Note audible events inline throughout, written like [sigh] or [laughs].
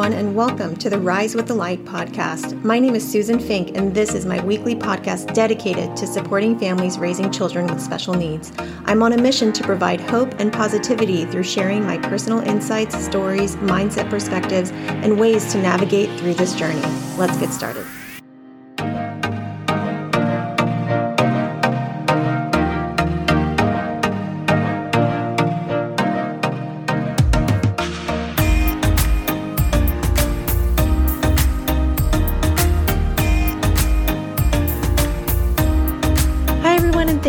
everyone, and welcome to the Rise with the Light podcast. My name is Susan Fink, and this is my weekly podcast dedicated to supporting families raising children with special needs. I'm on a mission to provide hope and positivity through sharing my personal insights, stories, mindset perspectives, and ways to navigate through this journey. Let's get started.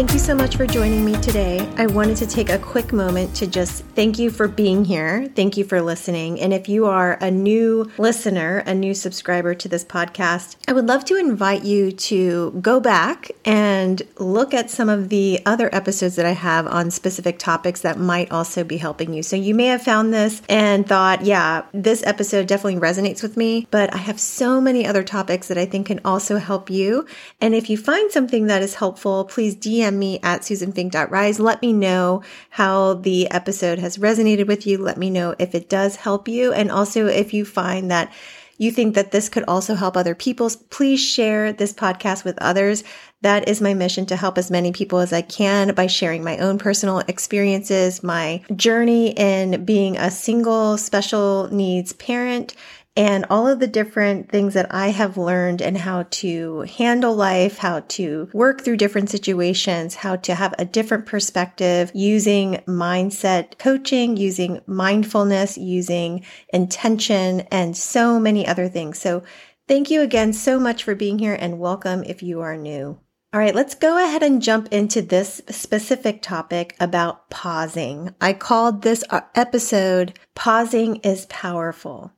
Thank you so much for joining me today. I wanted to take a quick moment to just thank you for being here. Thank you for listening. And if you are a new listener, a new subscriber to this podcast, I would love to invite you to go back and look at some of the other episodes that I have on specific topics that might also be helping you. So you may have found this and thought, yeah, this episode definitely resonates with me, but I have so many other topics that I think can also help you. And if you find something that is helpful, please DM DM me at susanfink.rise. Let me know how the episode has resonated with you. Let me know if it does help you. And also if you find that you think that this could also help other people, please share this podcast with others. That is my mission to help as many people as I can by sharing my own personal experiences, my journey in being a single special needs parent and all of the different things that I have learned and how to handle life, how to work through different situations, how to have a different perspective using mindset coaching, using mindfulness, using intention, and so many other things. So thank you again so much for being here and welcome if you are new. All right, let's go ahead and jump into this specific topic about pausing. I called this uh, episode Pausing is Powerful.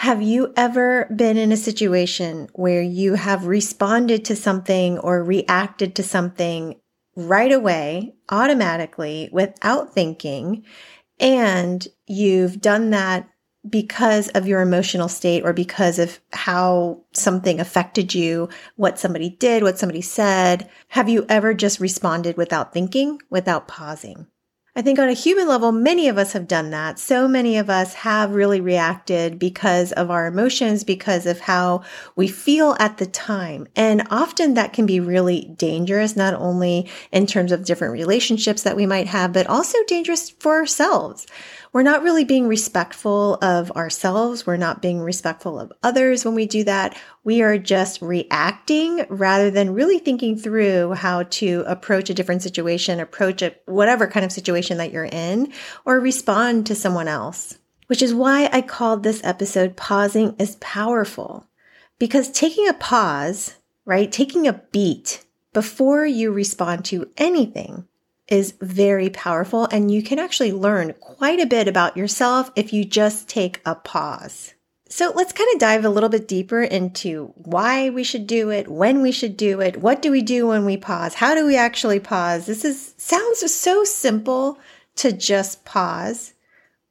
Have you ever been in a situation where you have responded to something or reacted to something right away, automatically, without thinking, and you've done that because of your emotional state or because of how something affected you, what somebody did, what somebody said? Have you ever just responded without thinking, without pausing? I think on a human level, many of us have done that. So many of us have really reacted because of our emotions, because of how we feel at the time. And often that can be really dangerous, not only in terms of different relationships that we might have, but also dangerous for ourselves we're not really being respectful of ourselves. We're not being respectful of others when we do that. We are just reacting rather than really thinking through how to approach a different situation, approach a, whatever kind of situation that you're in, or respond to someone else. Which is why I called this episode Pausing is Powerful. Because taking a pause, right, taking a beat before you respond to anything is very powerful and you can actually learn quite a bit about yourself if you just take a pause. So let's kind of dive a little bit deeper into why we should do it, when we should do it, what do we do when we pause, how do we actually pause? This is sounds so simple to just pause,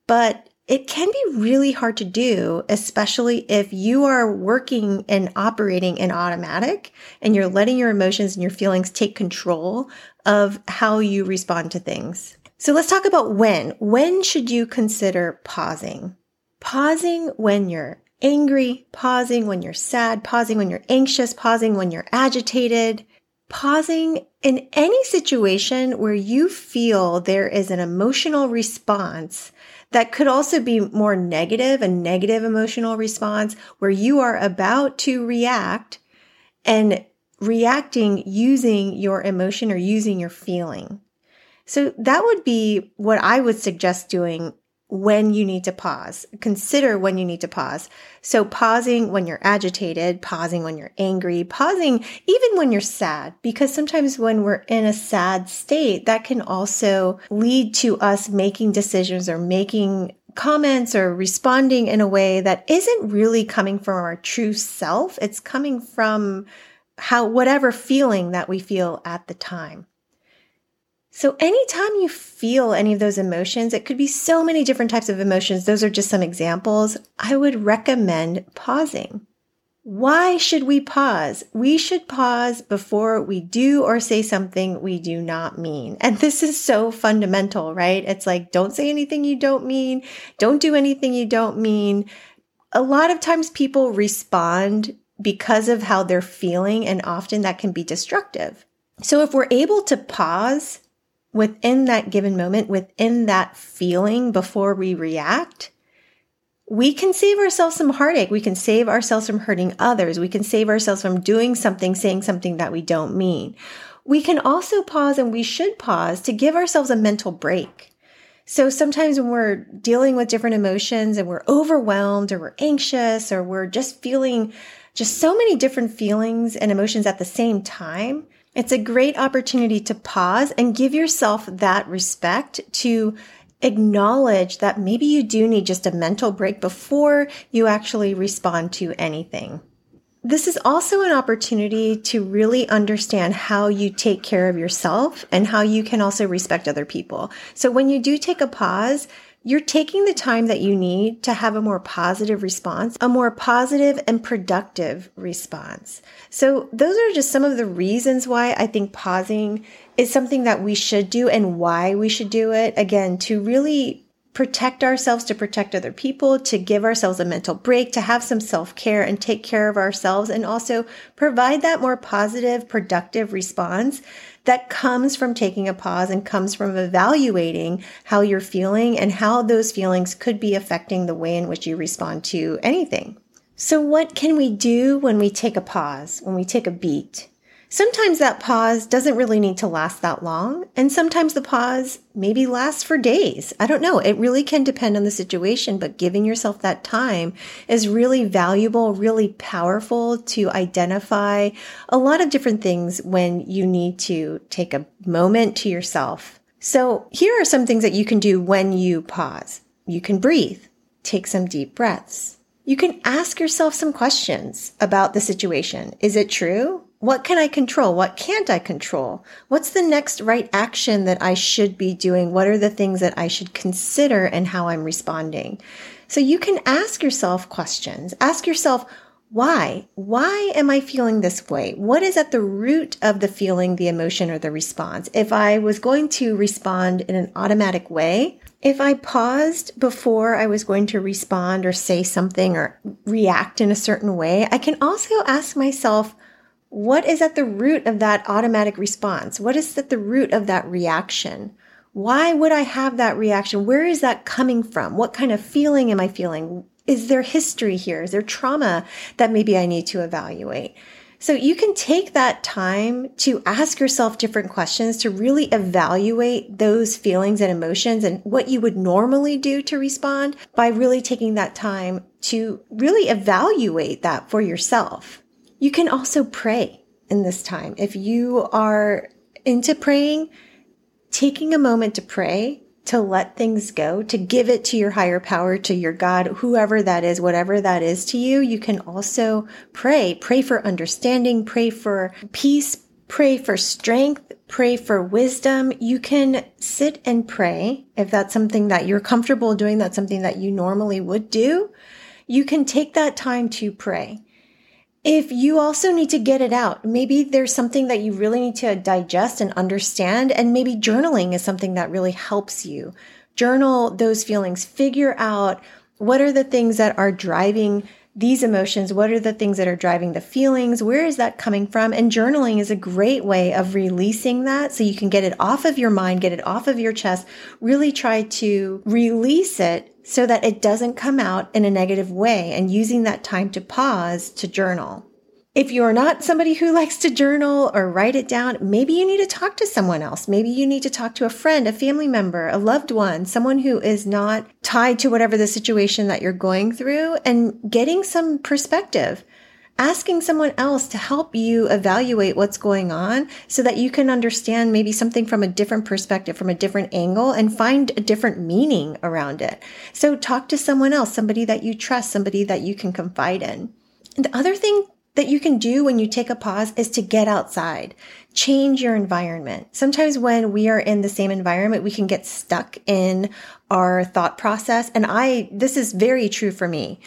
but it can be really hard to do, especially if you are working and operating in automatic and you're letting your emotions and your feelings take control of how you respond to things. So let's talk about when. When should you consider pausing? Pausing when you're angry, pausing when you're sad, pausing when you're anxious, pausing when you're agitated, pausing in any situation where you feel there is an emotional response that could also be more negative, a negative emotional response where you are about to react and reacting using your emotion or using your feeling. So that would be what I would suggest doing when you need to pause. Consider when you need to pause. So pausing when you're agitated, pausing when you're angry, pausing even when you're sad, because sometimes when we're in a sad state, that can also lead to us making decisions or making comments or responding in a way that isn't really coming from our true self. It's coming from how, whatever feeling that we feel at the time. So, anytime you feel any of those emotions, it could be so many different types of emotions. Those are just some examples. I would recommend pausing. Why should we pause? We should pause before we do or say something we do not mean. And this is so fundamental, right? It's like, don't say anything you don't mean. Don't do anything you don't mean a lot of times people respond because of how they're feeling, and often that can be destructive. So if we're able to pause within that given moment, within that feeling before we react, we can save ourselves some heartache. We can save ourselves from hurting others. We can save ourselves from doing something, saying something that we don't mean. We can also pause and we should pause to give ourselves a mental break. So sometimes when we're dealing with different emotions and we're overwhelmed or we're anxious or we're just feeling just so many different feelings and emotions at the same time, it's a great opportunity to pause and give yourself that respect to acknowledge that maybe you do need just a mental break before you actually respond to anything. This is also an opportunity to really understand how you take care of yourself and how you can also respect other people. So when you do take a pause, you're taking the time that you need to have a more positive response, a more positive and productive response. So those are just some of the reasons why I think pausing is something that we should do and why we should do it. Again, to really protect ourselves, to protect other people, to give ourselves a mental break, to have some self care and take care of ourselves, and also provide that more positive, productive response that comes from taking a pause and comes from evaluating how you're feeling and how those feelings could be affecting the way in which you respond to anything. So, what can we do when we take a pause, when we take a beat? Sometimes that pause doesn't really need to last that long, and sometimes the pause maybe lasts for days. I don't know. It really can depend on the situation, but giving yourself that time is really valuable, really powerful to identify a lot of different things when you need to take a moment to yourself. So here are some things that you can do when you pause. You can breathe, take some deep breaths. You can ask yourself some questions about the situation. Is it true? What can I control? What can't I control? What's the next right action that I should be doing? What are the things that I should consider and how I'm responding? So you can ask yourself questions. Ask yourself, why? Why am I feeling this way? What is at the root of the feeling, the emotion, or the response? If I was going to respond in an automatic way, if I paused before I was going to respond or say something or react in a certain way, I can also ask myself, what is at the root of that automatic response? What is at the root of that reaction? Why would I have that reaction? Where is that coming from? What kind of feeling am I feeling? Is there history here? Is there trauma that maybe I need to evaluate? So you can take that time to ask yourself different questions to really evaluate those feelings and emotions and what you would normally do to respond by really taking that time to really evaluate that for yourself. You can also pray in this time. If you are into praying, taking a moment to pray, to let things go, to give it to your higher power, to your God, whoever that is, whatever that is to you, you can also pray. Pray for understanding, pray for peace, pray for strength, pray for wisdom. You can sit and pray if that's something that you're comfortable doing, that's something that you normally would do. You can take that time to pray. If you also need to get it out, maybe there's something that you really need to digest and understand, and maybe journaling is something that really helps you. Journal those feelings, figure out what are the things that are driving these emotions? What are the things that are driving the feelings? Where is that coming from? And journaling is a great way of releasing that so you can get it off of your mind, get it off of your chest, really try to release it so that it doesn't come out in a negative way and using that time to pause to journal. If you're not somebody who likes to journal or write it down, maybe you need to talk to someone else. Maybe you need to talk to a friend, a family member, a loved one, someone who is not tied to whatever the situation that you're going through and getting some perspective. Asking someone else to help you evaluate what's going on so that you can understand maybe something from a different perspective, from a different angle and find a different meaning around it. So talk to someone else, somebody that you trust, somebody that you can confide in. The other thing that you can do when you take a pause is to get outside, change your environment. Sometimes when we are in the same environment, we can get stuck in our thought process. And I, this is very true for me.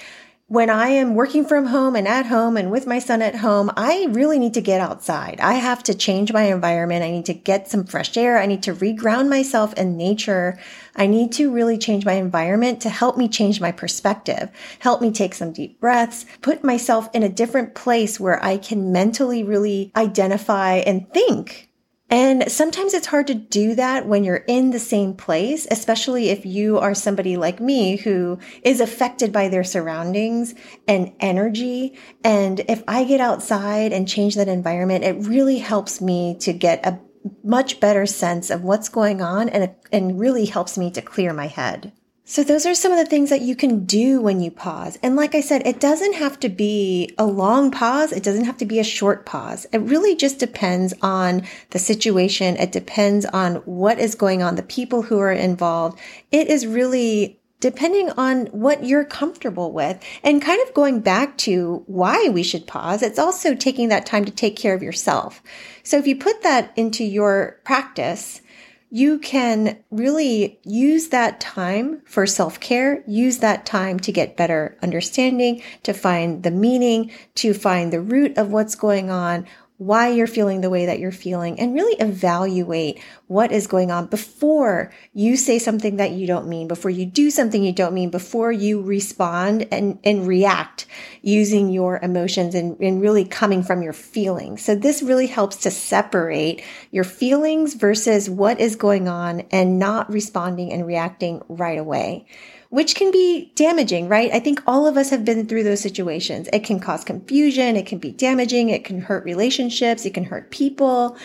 When I am working from home and at home and with my son at home, I really need to get outside. I have to change my environment. I need to get some fresh air. I need to reground myself in nature. I need to really change my environment to help me change my perspective, help me take some deep breaths, put myself in a different place where I can mentally really identify and think and sometimes it's hard to do that when you're in the same place, especially if you are somebody like me who is affected by their surroundings and energy. And if I get outside and change that environment, it really helps me to get a much better sense of what's going on and, and really helps me to clear my head. So those are some of the things that you can do when you pause. And like I said, it doesn't have to be a long pause. It doesn't have to be a short pause. It really just depends on the situation. It depends on what is going on, the people who are involved. It is really depending on what you're comfortable with and kind of going back to why we should pause. It's also taking that time to take care of yourself. So if you put that into your practice, you can really use that time for self care, use that time to get better understanding, to find the meaning, to find the root of what's going on, why you're feeling the way that you're feeling and really evaluate what is going on before you say something that you don't mean, before you do something you don't mean, before you respond and, and react using your emotions and, and really coming from your feelings. So this really helps to separate your feelings versus what is going on and not responding and reacting right away which can be damaging, right? I think all of us have been through those situations. It can cause confusion. It can be damaging. It can hurt relationships. It can hurt people.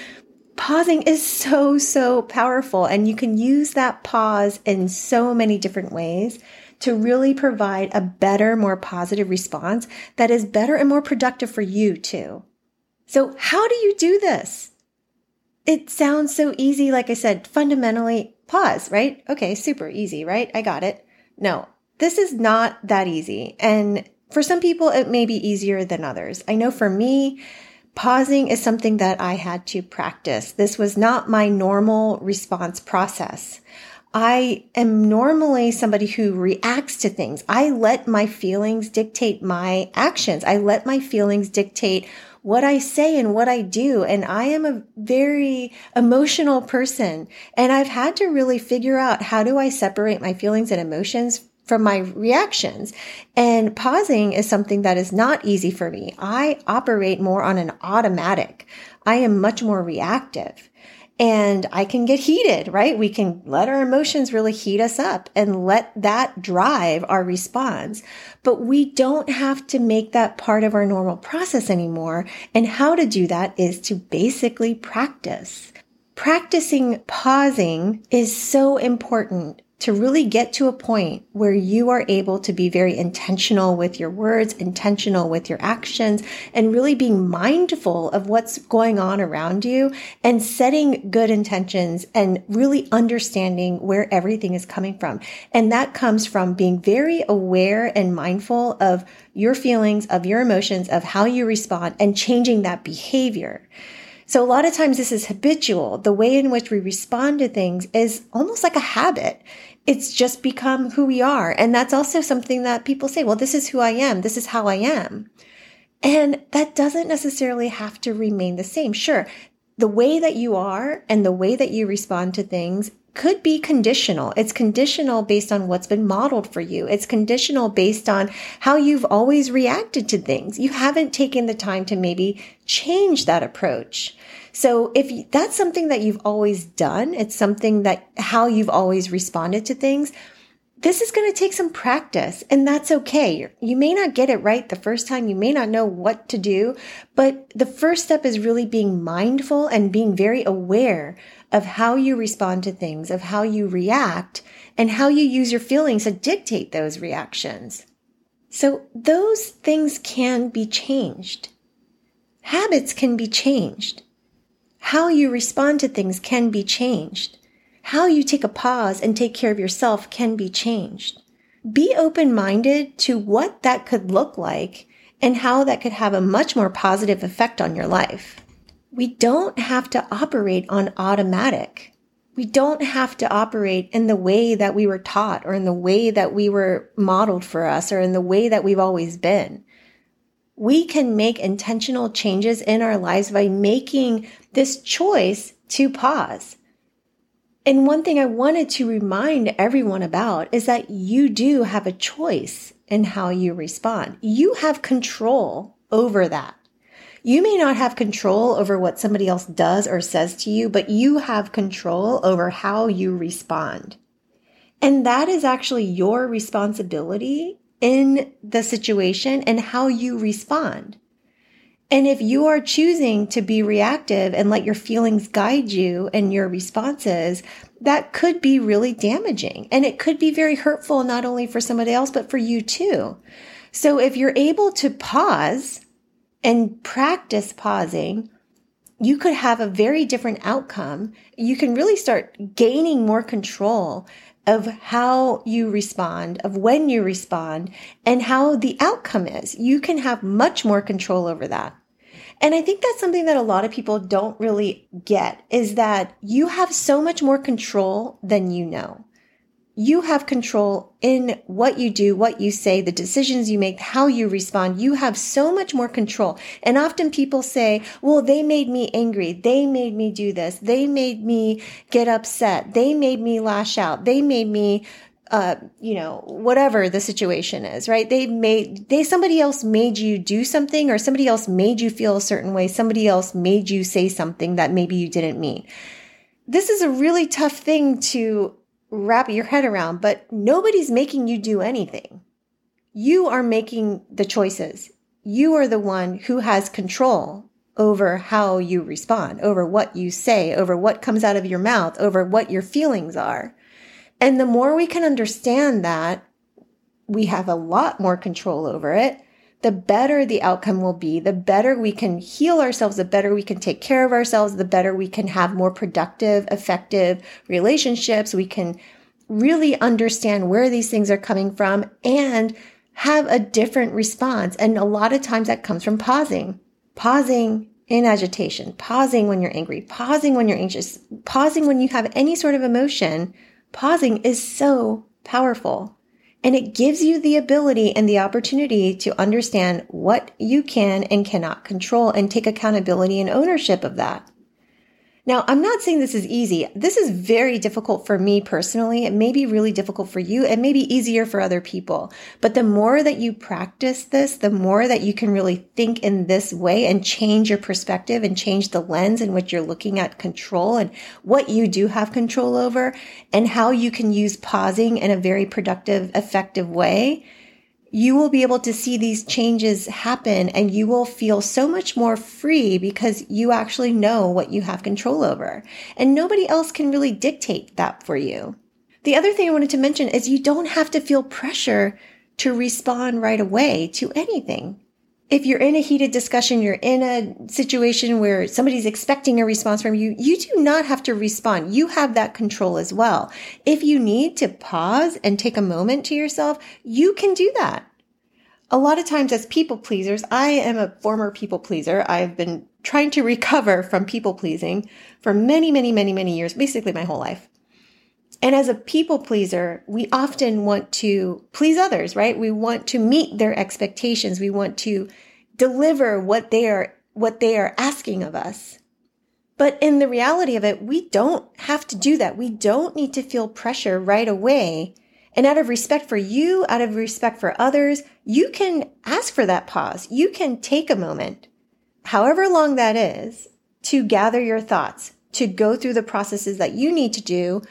Pausing is so, so powerful. And you can use that pause in so many different ways to really provide a better, more positive response that is better and more productive for you too. So how do you do this? It sounds so easy. Like I said, fundamentally pause, right? Okay. Super easy, right? I got it. No, this is not that easy. And for some people, it may be easier than others. I know for me, pausing is something that I had to practice. This was not my normal response process. I am normally somebody who reacts to things. I let my feelings dictate my actions. I let my feelings dictate what I say and what I do. And I am a very emotional person. And I've had to really figure out how do I separate my feelings and emotions from my reactions. And pausing is something that is not easy for me. I operate more on an automatic. I am much more reactive and I can get heated, right? We can let our emotions really heat us up and let that drive our response. But we don't have to make that part of our normal process anymore. And how to do that is to basically practice. Practicing pausing is so important to really get to a point where you are able to be very intentional with your words, intentional with your actions, and really being mindful of what's going on around you and setting good intentions and really understanding where everything is coming from. And that comes from being very aware and mindful of your feelings, of your emotions, of how you respond and changing that behavior. So a lot of times this is habitual. The way in which we respond to things is almost like a habit it's just become who we are. And that's also something that people say, well, this is who I am. This is how I am. And that doesn't necessarily have to remain the same. Sure. The way that you are and the way that you respond to things could be conditional. It's conditional based on what's been modeled for you. It's conditional based on how you've always reacted to things. You haven't taken the time to maybe change that approach. So if that's something that you've always done, it's something that how you've always responded to things. This is going to take some practice and that's okay. You may not get it right the first time. You may not know what to do, but the first step is really being mindful and being very aware of how you respond to things, of how you react, and how you use your feelings to dictate those reactions. So those things can be changed. Habits can be changed. How you respond to things can be changed. How you take a pause and take care of yourself can be changed. Be open minded to what that could look like and how that could have a much more positive effect on your life. We don't have to operate on automatic. We don't have to operate in the way that we were taught or in the way that we were modeled for us or in the way that we've always been. We can make intentional changes in our lives by making this choice to pause. And one thing I wanted to remind everyone about is that you do have a choice in how you respond. You have control over that. You may not have control over what somebody else does or says to you, but you have control over how you respond. And that is actually your responsibility in the situation and how you respond. And if you are choosing to be reactive and let your feelings guide you and your responses, that could be really damaging and it could be very hurtful, not only for somebody else, but for you too. So if you're able to pause and practice pausing, you could have a very different outcome. You can really start gaining more control of how you respond, of when you respond, and how the outcome is. You can have much more control over that. And I think that's something that a lot of people don't really get is that you have so much more control than you know you have control in what you do, what you say, the decisions you make, how you respond. You have so much more control. And often people say, well, they made me angry. They made me do this. They made me get upset. They made me lash out. They made me, uh, you know, whatever the situation is, right? They made, they, somebody else made you do something or somebody else made you feel a certain way. Somebody else made you say something that maybe you didn't mean. This is a really tough thing to wrap your head around, but nobody's making you do anything. You are making the choices. You are the one who has control over how you respond, over what you say, over what comes out of your mouth, over what your feelings are. And the more we can understand that, we have a lot more control over it the better the outcome will be, the better we can heal ourselves, the better we can take care of ourselves, the better we can have more productive, effective relationships. We can really understand where these things are coming from and have a different response. And a lot of times that comes from pausing, pausing in agitation, pausing when you're angry, pausing when you're anxious, pausing when you have any sort of emotion. Pausing is so powerful. And it gives you the ability and the opportunity to understand what you can and cannot control and take accountability and ownership of that. Now, I'm not saying this is easy. This is very difficult for me personally. It may be really difficult for you. It may be easier for other people. But the more that you practice this, the more that you can really think in this way and change your perspective and change the lens in which you're looking at control and what you do have control over and how you can use pausing in a very productive, effective way you will be able to see these changes happen and you will feel so much more free because you actually know what you have control over. And nobody else can really dictate that for you. The other thing I wanted to mention is you don't have to feel pressure to respond right away to anything. If you're in a heated discussion, you're in a situation where somebody's expecting a response from you, you do not have to respond. You have that control as well. If you need to pause and take a moment to yourself, you can do that a lot of times as people pleasers, I am a former people pleaser. I've been trying to recover from people pleasing for many, many, many, many years, basically my whole life. And as a people pleaser, we often want to please others, right? We want to meet their expectations. We want to deliver what they are, what they are asking of us. But in the reality of it, we don't have to do that. We don't need to feel pressure right away and out of respect for you, out of respect for others, you can ask for that pause. You can take a moment, however long that is, to gather your thoughts, to go through the processes that you need to do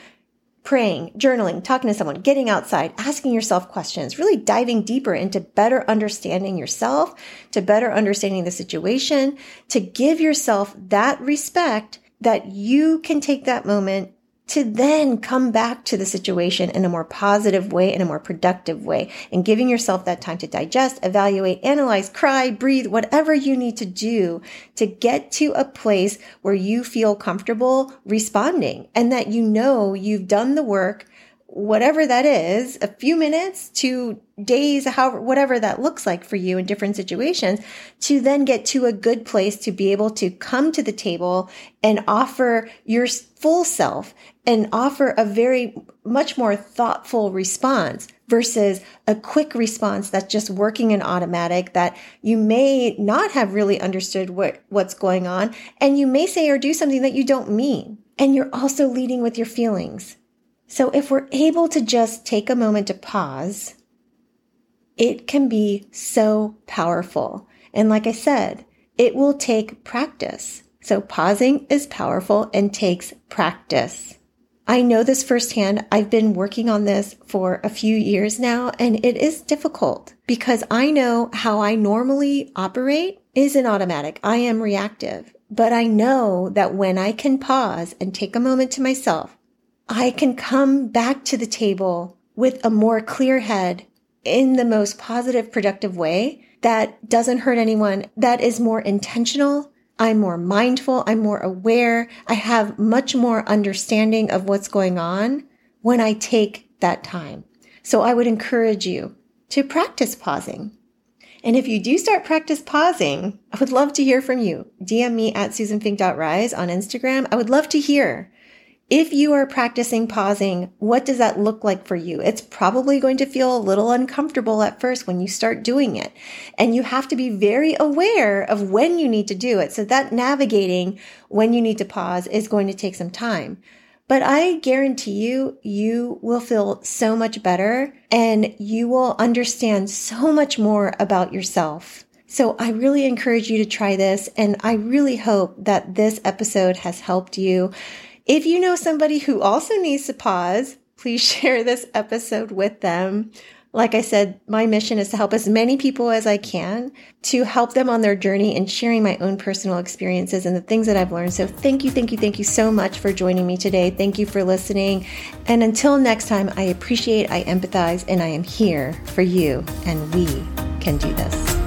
praying, journaling, talking to someone, getting outside, asking yourself questions, really diving deeper into better understanding yourself, to better understanding the situation, to give yourself that respect that you can take that moment to then come back to the situation in a more positive way, in a more productive way, and giving yourself that time to digest, evaluate, analyze, cry, breathe, whatever you need to do to get to a place where you feel comfortable responding and that you know you've done the work whatever that is, a few minutes to days, however, whatever that looks like for you in different situations, to then get to a good place to be able to come to the table and offer your full self and offer a very much more thoughtful response versus a quick response that's just working in automatic that you may not have really understood what, what's going on. And you may say or do something that you don't mean. And you're also leading with your feelings. So if we're able to just take a moment to pause, it can be so powerful. And like I said, it will take practice. So pausing is powerful and takes practice. I know this firsthand. I've been working on this for a few years now and it is difficult because I know how I normally operate is an automatic. I am reactive, but I know that when I can pause and take a moment to myself, I can come back to the table with a more clear head in the most positive, productive way that doesn't hurt anyone, that is more intentional. I'm more mindful. I'm more aware. I have much more understanding of what's going on when I take that time. So I would encourage you to practice pausing. And if you do start practice pausing, I would love to hear from you. DM me at susanfink.rise on Instagram. I would love to hear if you are practicing pausing, what does that look like for you? It's probably going to feel a little uncomfortable at first when you start doing it. And you have to be very aware of when you need to do it. So that navigating when you need to pause is going to take some time. But I guarantee you, you will feel so much better and you will understand so much more about yourself. So I really encourage you to try this. And I really hope that this episode has helped you if you know somebody who also needs to pause, please [laughs] share this episode with them. Like I said, my mission is to help as many people as I can to help them on their journey and sharing my own personal experiences and the things that I've learned. So thank you, thank you, thank you so much for joining me today. Thank you for listening. And until next time, I appreciate, I empathize, and I am here for you, and we can do this.